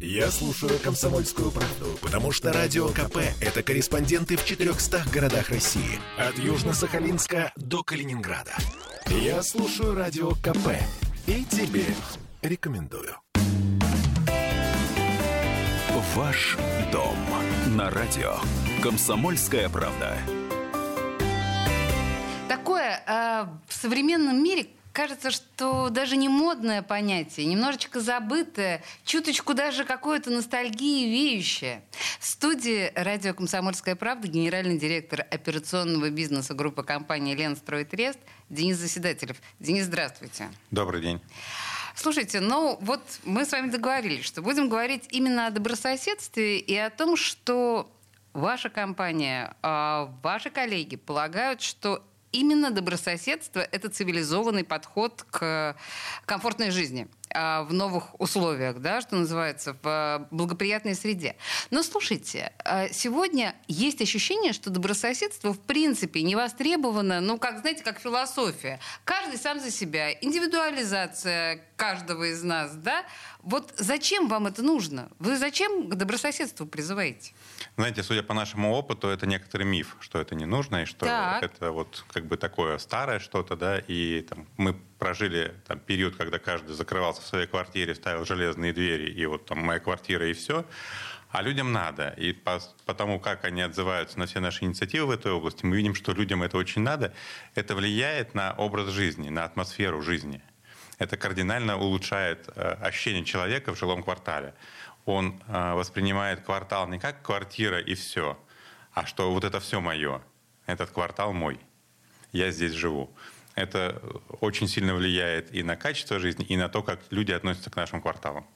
Я слушаю «Комсомольскую правду», потому что «Радио КП» — это корреспонденты в 400 городах России. От Южно-Сахалинска до Калининграда. Я слушаю «Радио КП» и тебе рекомендую. Ваш дом на радио. «Комсомольская правда». Такое э, в современном мире кажется, что даже не модное понятие, немножечко забытое, чуточку даже какое-то ностальгии веющее. В студии радио «Комсомольская правда» генеральный директор операционного бизнеса группы компании «Ленстройтрест» Денис Заседателев. Денис, здравствуйте. Добрый день. Слушайте, ну вот мы с вами договорились, что будем говорить именно о добрососедстве и о том, что ваша компания, а, ваши коллеги полагают, что именно добрососедство – это цивилизованный подход к комфортной жизни а, в новых условиях, да, что называется, в а, благоприятной среде. Но слушайте, а, сегодня есть ощущение, что добрососедство в принципе не востребовано, ну, как, знаете, как философия. Каждый сам за себя, индивидуализация каждого из нас, да? Вот зачем вам это нужно? Вы зачем к добрососедству призываете? Знаете, судя по нашему опыту, это некоторый миф, что это не нужно, и что так. это вот как бы такое старое что-то, да, и там, мы прожили там, период, когда каждый закрывался в своей квартире, ставил железные двери, и вот там моя квартира, и все. А людям надо. И по, по тому, как они отзываются на все наши инициативы в этой области, мы видим, что людям это очень надо. Это влияет на образ жизни, на атмосферу жизни. Это кардинально улучшает э, ощущение человека в жилом квартале он э, воспринимает квартал не как квартира и все, а что вот это все мое, этот квартал мой, я здесь живу. Это очень сильно влияет и на качество жизни, и на то, как люди относятся к нашим кварталам.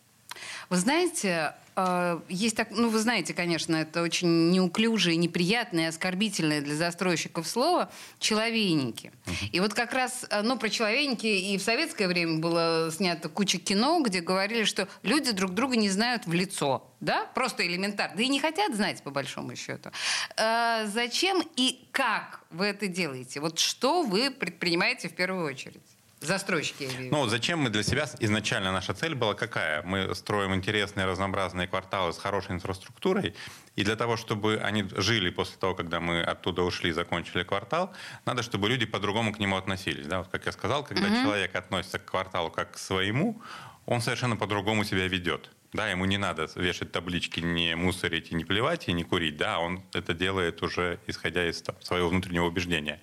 Вы знаете, э, есть так, ну вы знаете, конечно, это очень неуклюжее, неприятное, оскорбительное для застройщиков слово «человейники». И вот как раз, э, ну про человейники и в советское время было снято куча кино, где говорили, что люди друг друга не знают в лицо, да, просто элементарно, да и не хотят знать по большому счету. Э, зачем и как вы это делаете? Вот что вы предпринимаете в первую очередь? Застройщики. Ну, зачем мы для себя... Изначально наша цель была какая? Мы строим интересные, разнообразные кварталы с хорошей инфраструктурой, и для того, чтобы они жили после того, когда мы оттуда ушли, закончили квартал, надо, чтобы люди по-другому к нему относились. Да? Вот, как я сказал, когда mm-hmm. человек относится к кварталу как к своему, он совершенно по-другому себя ведет. Да, ему не надо вешать таблички, не мусорить и не плевать, и не курить. Да, он это делает уже исходя из своего внутреннего убеждения.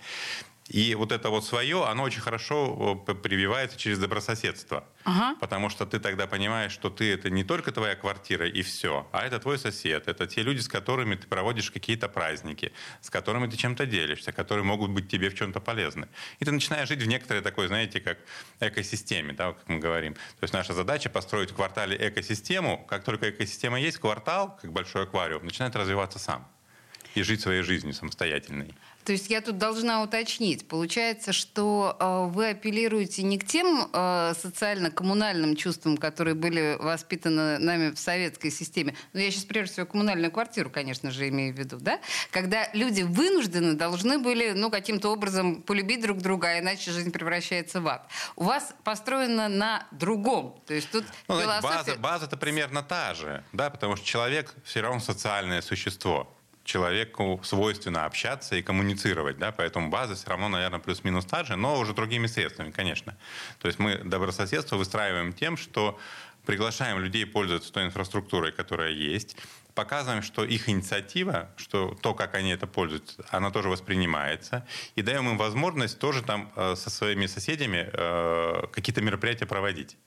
И вот это вот свое, оно очень хорошо прививается через добрососедство. Ага. Потому что ты тогда понимаешь, что ты это не только твоя квартира и все, а это твой сосед, это те люди, с которыми ты проводишь какие-то праздники, с которыми ты чем-то делишься, которые могут быть тебе в чем-то полезны. И ты начинаешь жить в некоторой такой, знаете, как экосистеме, да, как мы говорим. То есть наша задача построить в квартале экосистему. Как только экосистема есть, квартал, как большой аквариум, начинает развиваться сам и жить своей жизнью самостоятельной. То есть я тут должна уточнить. Получается, что э, вы апеллируете не к тем э, социально-коммунальным чувствам, которые были воспитаны нами в советской системе. Но я сейчас прежде всего коммунальную квартиру, конечно же, имею в виду, да? Когда люди вынуждены должны были, ну, каким-то образом полюбить друг друга, а иначе жизнь превращается в ад. У вас построено на другом. То есть тут ну, философия... база, база-то примерно та же, да, потому что человек все равно социальное существо человеку свойственно общаться и коммуницировать, да, поэтому база все равно, наверное, плюс-минус та же, но уже другими средствами, конечно. То есть мы добрососедство выстраиваем тем, что приглашаем людей пользоваться той инфраструктурой, которая есть, показываем, что их инициатива, что то, как они это пользуются, она тоже воспринимается, и даем им возможность тоже там э, со своими соседями э, какие-то мероприятия проводить.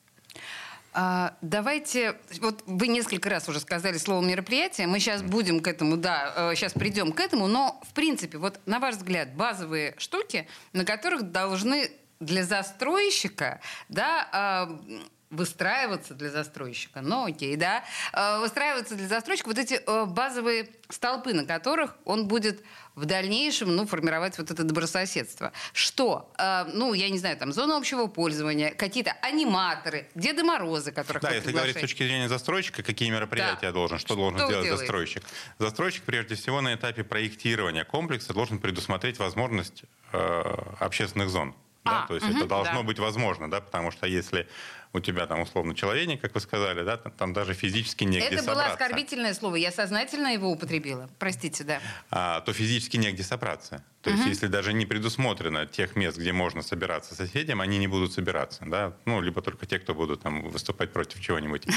А, давайте, вот вы несколько раз уже сказали слово мероприятие, мы сейчас будем к этому, да, сейчас э, придем к этому, но в принципе, вот на ваш взгляд, базовые штуки, на которых должны для застройщика, да, а, выстраиваться для застройщика, ну окей, да, э, выстраиваться для застройщика вот эти э, базовые столпы, на которых он будет в дальнейшем, ну, формировать вот это добрососедство. Что? Э, ну, я не знаю, там, зона общего пользования, какие-то аниматоры, Деды Морозы, которых Да, если говорить с точки зрения застройщика, какие мероприятия да. должен, что, что должен сделать делает? застройщик? Застройщик, прежде всего, на этапе проектирования комплекса должен предусмотреть возможность э, общественных зон. Да? А, То есть угу, это должно да. быть возможно, да, потому что если у тебя там условно человек, как вы сказали, да, там, там даже физически негде Это собраться. было оскорбительное слово, я сознательно его употребила. Простите, да. А, то физически негде собраться. То есть, если даже не предусмотрено тех мест, где можно собираться соседям, они не будут собираться, да, ну, либо только те, кто будут там выступать против чего-нибудь.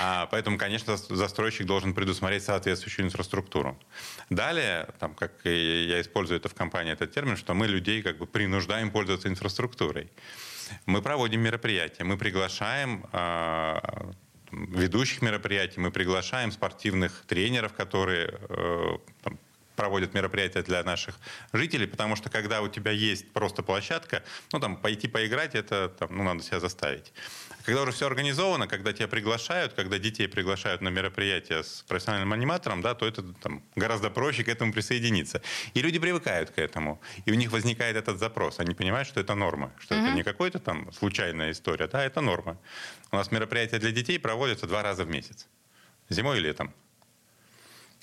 А, поэтому, конечно, застройщик должен предусмотреть соответствующую инфраструктуру. Далее, там, как я использую это в компании, этот термин, что мы людей как бы принуждаем пользоваться инфраструктурой. Мы проводим мероприятия, мы приглашаем а, ведущих мероприятий, мы приглашаем спортивных тренеров, которые э, там, проводят мероприятия для наших жителей, потому что когда у тебя есть просто площадка, ну там пойти поиграть, это там, ну, надо себя заставить. Когда уже все организовано, когда тебя приглашают, когда детей приглашают на мероприятия с профессиональным аниматором, да, то это там, гораздо проще к этому присоединиться. И люди привыкают к этому. И у них возникает этот запрос. Они понимают, что это норма, что mm-hmm. это не какой-то там случайная история, да, это норма. У нас мероприятия для детей проводятся два раза в месяц. Зимой и летом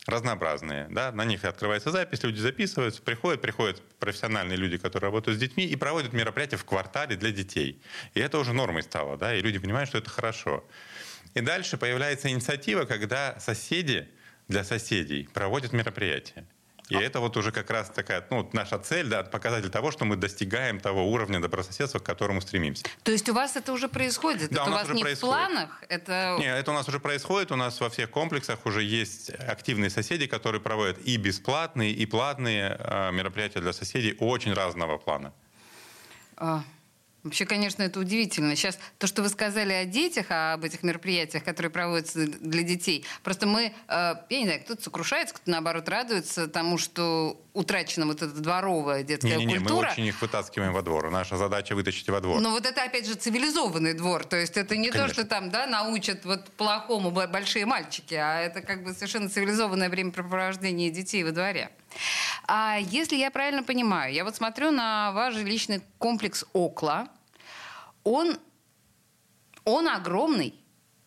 разнообразные. Да? На них открывается запись, люди записываются, приходят, приходят профессиональные люди, которые работают с детьми, и проводят мероприятия в квартале для детей. И это уже нормой стало, да? и люди понимают, что это хорошо. И дальше появляется инициатива, когда соседи для соседей проводят мероприятия. И это вот уже как раз такая, ну, наша цель, да, показатель того, что мы достигаем того уровня добрососедства, к которому стремимся. То есть у вас это уже происходит? Да, это у, у вас не происходит. в планах? Это... Нет, это у нас уже происходит. У нас во всех комплексах уже есть активные соседи, которые проводят и бесплатные, и платные э, мероприятия для соседей очень разного плана. А, Вообще, конечно, это удивительно. Сейчас то, что вы сказали о детях, об этих мероприятиях, которые проводятся для детей, просто мы, э, я не знаю, кто-то сокрушается, кто-то, наоборот, радуется тому, что утрачена вот эта дворовая детская Не-не-не, культура. мы очень их вытаскиваем во двор. Наша задача вытащить во двор. Но вот это, опять же, цивилизованный двор. То есть это не Конечно. то, что там, да, научат вот плохому большие мальчики, а это как бы совершенно цивилизованное времяпрепровождение детей во дворе. А если я правильно понимаю, я вот смотрю на ваш жилищный комплекс «Окла». Он, он огромный.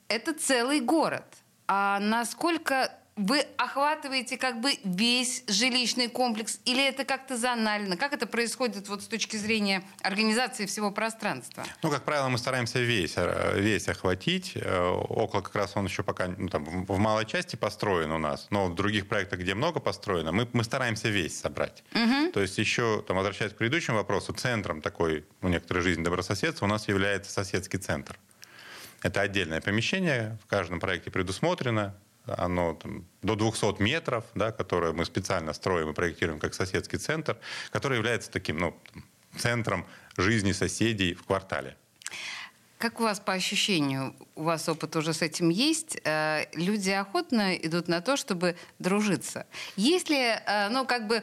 Это целый город. А насколько вы охватываете как бы весь жилищный комплекс или это как-то зонально? Как это происходит вот с точки зрения организации всего пространства? Ну, как правило, мы стараемся весь, э, весь охватить. Э, Около как раз он еще пока ну, там, в малой части построен у нас, но в других проектах, где много построено, мы, мы стараемся весь собрать. То есть еще, там, возвращаясь к предыдущему вопросу, центром такой, у некоторой жизни добрососедства у нас является соседский центр. Это отдельное помещение, в каждом проекте предусмотрено, оно там, до 200 метров, да, которое мы специально строим и проектируем как соседский центр, который является таким ну, центром жизни соседей в квартале. Как у вас по ощущению, у вас опыт уже с этим есть, э, люди охотно идут на то, чтобы дружиться? Есть ли, э, ну, как бы...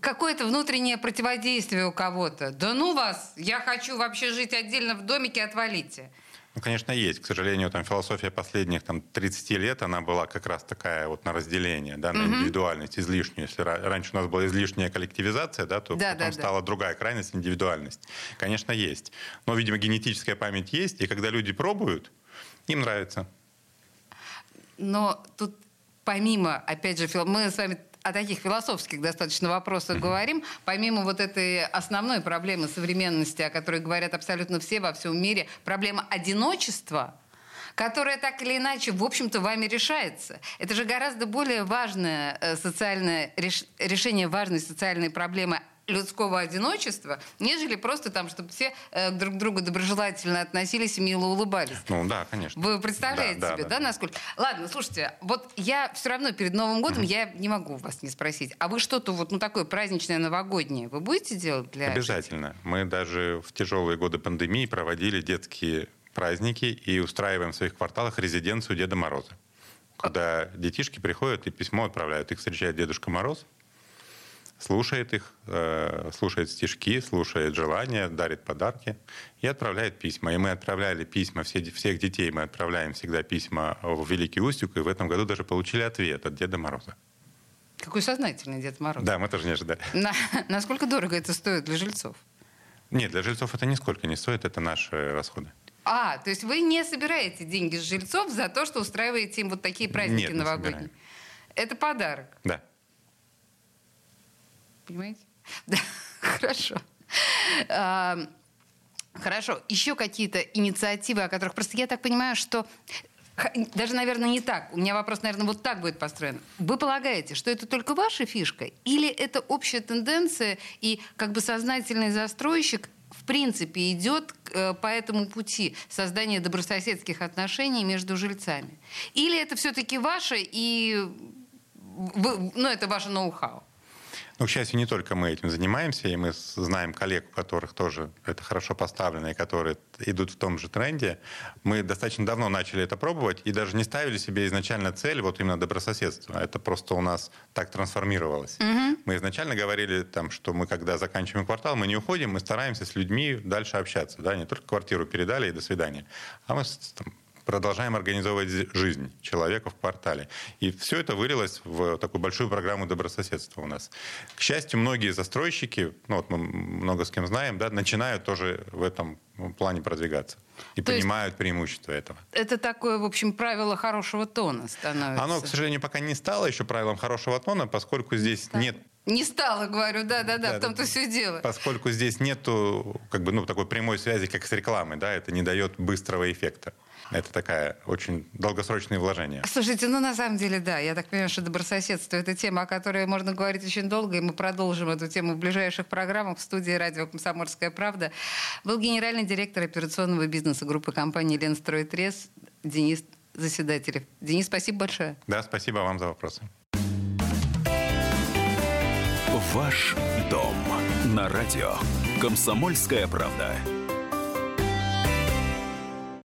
Какое-то внутреннее противодействие у кого-то. Да ну вас, я хочу вообще жить отдельно в домике, отвалите. Ну, конечно, есть. К сожалению, там философия последних там, 30 лет, она была как раз такая вот на разделение, да, на индивидуальность, излишнюю. Если ра- раньше у нас была излишняя коллективизация, да, то Да, потом да, да. стала другая крайность, индивидуальность. Конечно, есть. Но, видимо, генетическая память есть, и когда люди пробуют, им нравится. Но тут помимо, опять же, мы с вами о таких философских достаточно вопросах говорим, помимо вот этой основной проблемы современности, о которой говорят абсолютно все во всем мире, проблема одиночества, которая так или иначе, в общем-то, вами решается. Это же гораздо более важное э, социальное реш- решение важной социальной проблемы людского одиночества, нежели просто там, чтобы все э, друг к другу доброжелательно относились и мило улыбались. Ну, да, конечно. Вы представляете Да, да, себе, да. да, насколько? Ладно, слушайте, вот я все равно перед Новым годом я не могу вас не спросить, а вы что-то вот ну такое праздничное новогоднее вы будете делать для? Обязательно. Мы даже в тяжелые годы пандемии проводили детские праздники и устраиваем в своих кварталах резиденцию Деда Мороза. Когда детишки приходят и письмо отправляют. Их встречает Дедушка Мороз, слушает их, э, слушает стишки, слушает желания, дарит подарки и отправляет письма. И мы отправляли письма, все, всех детей мы отправляем всегда письма в Великий Устюг, и в этом году даже получили ответ от Деда Мороза. Какой сознательный Дед Мороз. Да, мы тоже не ожидали. На- насколько дорого это стоит для жильцов? Нет, для жильцов это нисколько не стоит, это наши расходы. А, то есть вы не собираете деньги с жильцов за то, что устраиваете им вот такие праздники Нет, не новогодние? собираем. Это подарок, Да. Понимаете? Да, хорошо. Хорошо. Еще какие-то инициативы, о которых просто я так понимаю, что даже, наверное, не так. У меня вопрос, наверное, вот так будет построен. Вы полагаете, что это только ваша фишка? Или это общая тенденция и как бы сознательный застройщик в принципе идет э, по этому пути создания добрососедских отношений между жильцами? Или это все-таки ваше и вы, ну, это ваше ноу-хау? Ну, к счастью, не только мы этим занимаемся, и мы знаем коллег, у которых тоже это хорошо поставлено, и которые идут в том же тренде. Мы достаточно давно начали это пробовать и даже не ставили себе изначально цель вот именно добрососедства. Это просто у нас так трансформировалось. Угу. Мы изначально говорили, там, что мы, когда заканчиваем квартал, мы не уходим, мы стараемся с людьми дальше общаться. Да? Не только квартиру передали и до свидания. А мы там, продолжаем организовывать жизнь человека в квартале. И все это вылилось в такую большую программу добрососедства у нас. К счастью, многие застройщики, ну вот мы много с кем знаем, да, начинают тоже в этом плане продвигаться. И То понимают преимущества этого. Это такое, в общем, правило хорошего тона становится. Оно, к сожалению, пока не стало еще правилом хорошего тона, поскольку здесь так. нет не стало, говорю, да, да, да, в том-то да. все дело. Поскольку здесь нету как бы, ну, такой прямой связи, как с рекламой, да, это не дает быстрого эффекта. Это такая очень долгосрочные вложения. Слушайте, ну на самом деле, да, я так понимаю, что добрососедство – это тема, о которой можно говорить очень долго, и мы продолжим эту тему в ближайших программах в студии радио «Комсомольская правда». Был генеральный директор операционного бизнеса группы компании «Ленстройтрес» Денис Заседателев. Денис, спасибо большое. Да, спасибо вам за вопросы. Ваш дом на радио. Комсомольская правда.